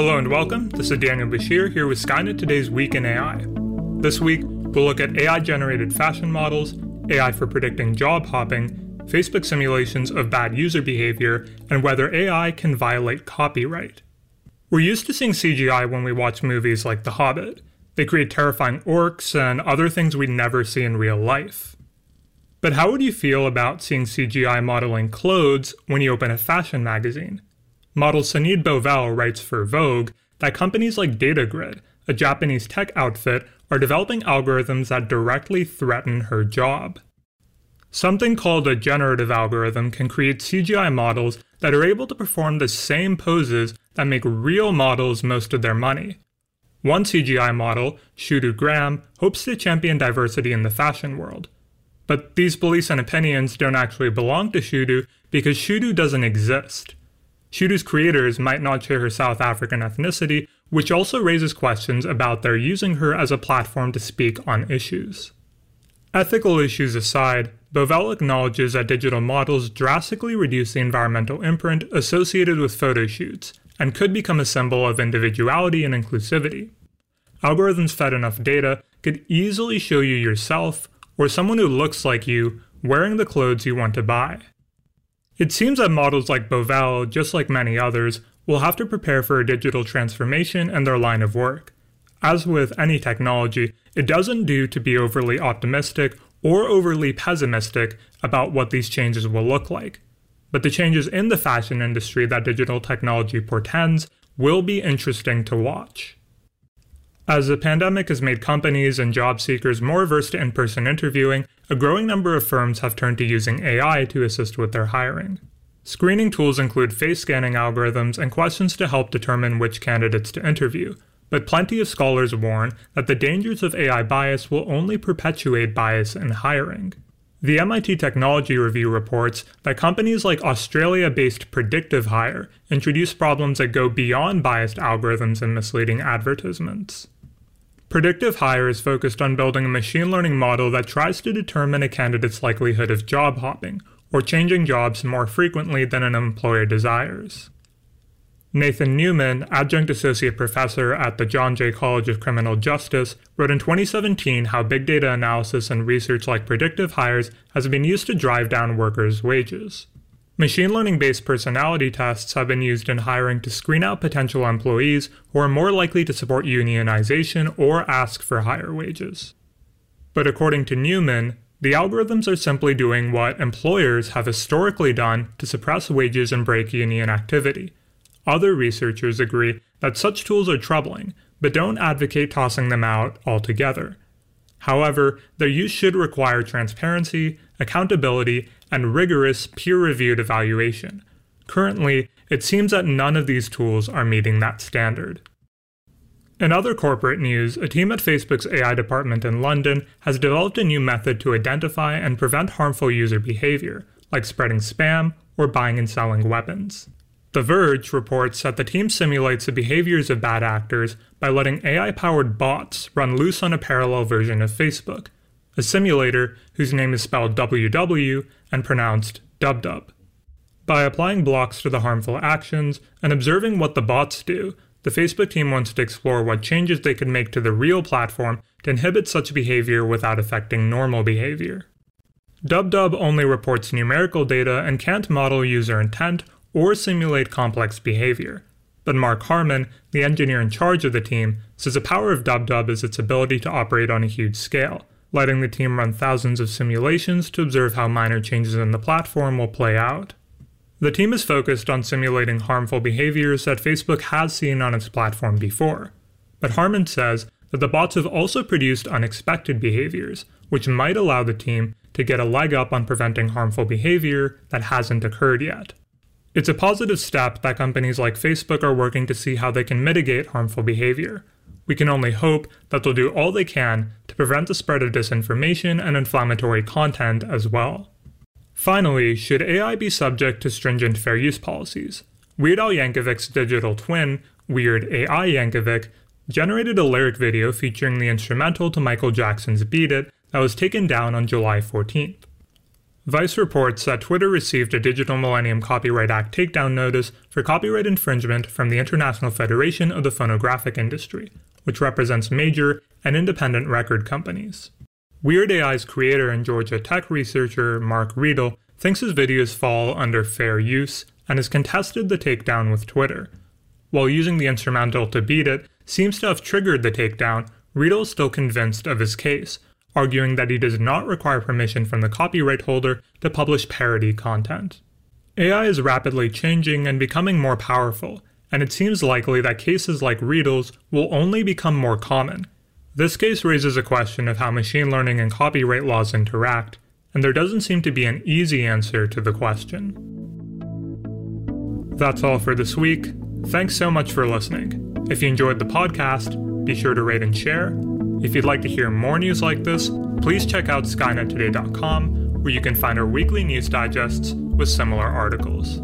Hello and welcome. This is Daniel Bashir here with Skynet Today's Week in AI. This week, we'll look at AI generated fashion models, AI for predicting job hopping, Facebook simulations of bad user behavior, and whether AI can violate copyright. We're used to seeing CGI when we watch movies like The Hobbit. They create terrifying orcs and other things we'd never see in real life. But how would you feel about seeing CGI modeling clothes when you open a fashion magazine? Model Sinead Bovell writes for Vogue that companies like Datagrid, a Japanese tech outfit, are developing algorithms that directly threaten her job. Something called a generative algorithm can create CGI models that are able to perform the same poses that make real models most of their money. One CGI model, Shudu Graham, hopes to champion diversity in the fashion world. But these beliefs and opinions don't actually belong to Shudu because Shudu doesn't exist. Shudu's creators might not share her South African ethnicity, which also raises questions about their using her as a platform to speak on issues. Ethical issues aside, Bovell acknowledges that digital models drastically reduce the environmental imprint associated with photo shoots and could become a symbol of individuality and inclusivity. Algorithms fed enough data could easily show you yourself or someone who looks like you wearing the clothes you want to buy. It seems that models like Bovell, just like many others, will have to prepare for a digital transformation in their line of work. As with any technology, it doesn't do to be overly optimistic or overly pessimistic about what these changes will look like. But the changes in the fashion industry that digital technology portends will be interesting to watch. As the pandemic has made companies and job seekers more averse to in person interviewing, a growing number of firms have turned to using AI to assist with their hiring. Screening tools include face scanning algorithms and questions to help determine which candidates to interview, but plenty of scholars warn that the dangers of AI bias will only perpetuate bias in hiring. The MIT Technology Review reports that companies like Australia based Predictive Hire introduce problems that go beyond biased algorithms and misleading advertisements. Predictive Hire is focused on building a machine learning model that tries to determine a candidate's likelihood of job hopping, or changing jobs more frequently than an employer desires. Nathan Newman, adjunct associate professor at the John Jay College of Criminal Justice, wrote in 2017 how big data analysis and research like predictive hires has been used to drive down workers' wages. Machine learning based personality tests have been used in hiring to screen out potential employees who are more likely to support unionization or ask for higher wages. But according to Newman, the algorithms are simply doing what employers have historically done to suppress wages and break union activity. Other researchers agree that such tools are troubling, but don't advocate tossing them out altogether. However, their use should require transparency, accountability, and rigorous peer reviewed evaluation. Currently, it seems that none of these tools are meeting that standard. In other corporate news, a team at Facebook's AI department in London has developed a new method to identify and prevent harmful user behavior, like spreading spam or buying and selling weapons. The Verge reports that the team simulates the behaviors of bad actors by letting AI powered bots run loose on a parallel version of Facebook, a simulator whose name is spelled WW and pronounced DubDub. By applying blocks to the harmful actions and observing what the bots do, the Facebook team wants to explore what changes they could make to the real platform to inhibit such behavior without affecting normal behavior. DubDub only reports numerical data and can't model user intent or simulate complex behavior. But Mark Harman, the engineer in charge of the team, says the power of DubDub is its ability to operate on a huge scale, letting the team run thousands of simulations to observe how minor changes in the platform will play out. The team is focused on simulating harmful behaviors that Facebook has seen on its platform before. But Harman says that the bots have also produced unexpected behaviors, which might allow the team to get a leg up on preventing harmful behavior that hasn't occurred yet. It's a positive step that companies like Facebook are working to see how they can mitigate harmful behavior, we can only hope that they'll do all they can to prevent the spread of disinformation and inflammatory content as well. Finally, should AI be subject to stringent fair use policies? Weird Al Yankovic's digital twin, Weird AI Yankovic, generated a lyric video featuring the instrumental to Michael Jackson's Beat It that was taken down on July 14th. Vice reports that Twitter received a Digital Millennium Copyright Act takedown notice for copyright infringement from the International Federation of the Phonographic Industry, which represents major and independent record companies. Weird AI's creator and Georgia Tech researcher Mark Riedl thinks his videos fall under fair use and has contested the takedown with Twitter. While using the instrumental to beat it seems to have triggered the takedown, Riedl is still convinced of his case, arguing that he does not require permission from the copyright holder to publish parody content. AI is rapidly changing and becoming more powerful, and it seems likely that cases like Riedl's will only become more common. This case raises a question of how machine learning and copyright laws interact, and there doesn't seem to be an easy answer to the question. That's all for this week. Thanks so much for listening. If you enjoyed the podcast, be sure to rate and share, if you'd like to hear more news like this, please check out skynettoday.com, where you can find our weekly news digests with similar articles.